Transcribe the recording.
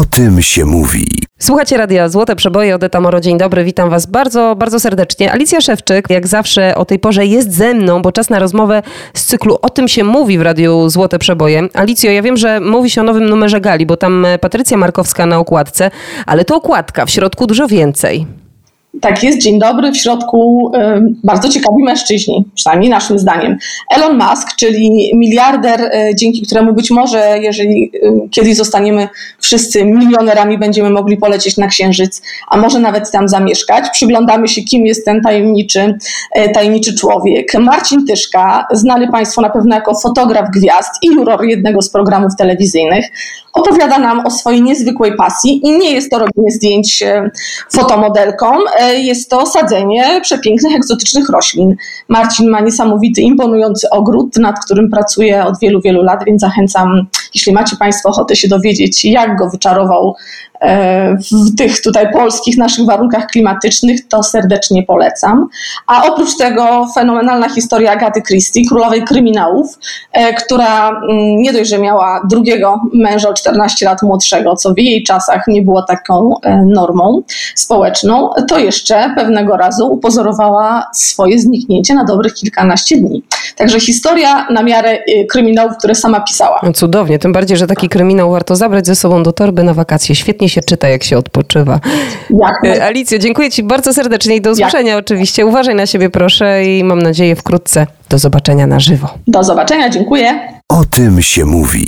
O tym się mówi. Słuchacie Radia Złote Przeboje, Odeta Moro, dzień dobry, witam Was bardzo, bardzo serdecznie. Alicja Szewczyk, jak zawsze o tej porze jest ze mną, bo czas na rozmowę z cyklu O tym się mówi w Radiu Złote Przeboje. Alicjo, ja wiem, że mówi się o nowym numerze Gali, bo tam Patrycja Markowska na okładce, ale to okładka, w środku dużo więcej. Tak jest, dzień dobry. W środku bardzo ciekawi mężczyźni, przynajmniej naszym zdaniem. Elon Musk, czyli miliarder, y, dzięki któremu być może, jeżeli kiedyś zostaniemy wszyscy milionerami, będziemy mogli polecieć na Księżyc, a może nawet tam zamieszkać. Przyglądamy się, kim jest ten tajemniczy, tajemniczy człowiek. Marcin Tyszka, znany Państwu na pewno jako fotograf gwiazd i juror jednego z programów telewizyjnych, opowiada nam o swojej niezwykłej pasji i nie jest to robienie zdjęć fotomodelkom, jest to sadzenie przepięknych, egzotycznych roślin. Marcin ma niesamowity, imponujący ogród, nad którym pracuje od wielu, wielu lat, więc zachęcam, jeśli macie Państwo ochotę się dowiedzieć, jak go wyczarował w tych tutaj polskich naszych warunkach klimatycznych, to serdecznie polecam. A oprócz tego fenomenalna historia Agaty Christie, królowej kryminałów, e, która mm, nie dość, że miała drugiego męża o 14 lat młodszego, co w jej czasach nie było taką e, normą społeczną, to jeszcze pewnego razu upozorowała swoje zniknięcie na dobrych kilkanaście dni. Także historia na miarę kryminałów, które sama pisała. No cudownie, tym bardziej, że taki kryminał warto zabrać ze sobą do torby na wakacje. Świetnie się czyta, jak się odpoczywa. Jak? E, Alicjo, dziękuję Ci bardzo serdecznie i do usłyszenia jak? oczywiście. Uważaj na siebie proszę i mam nadzieję wkrótce do zobaczenia na żywo. Do zobaczenia, dziękuję. O tym się mówi.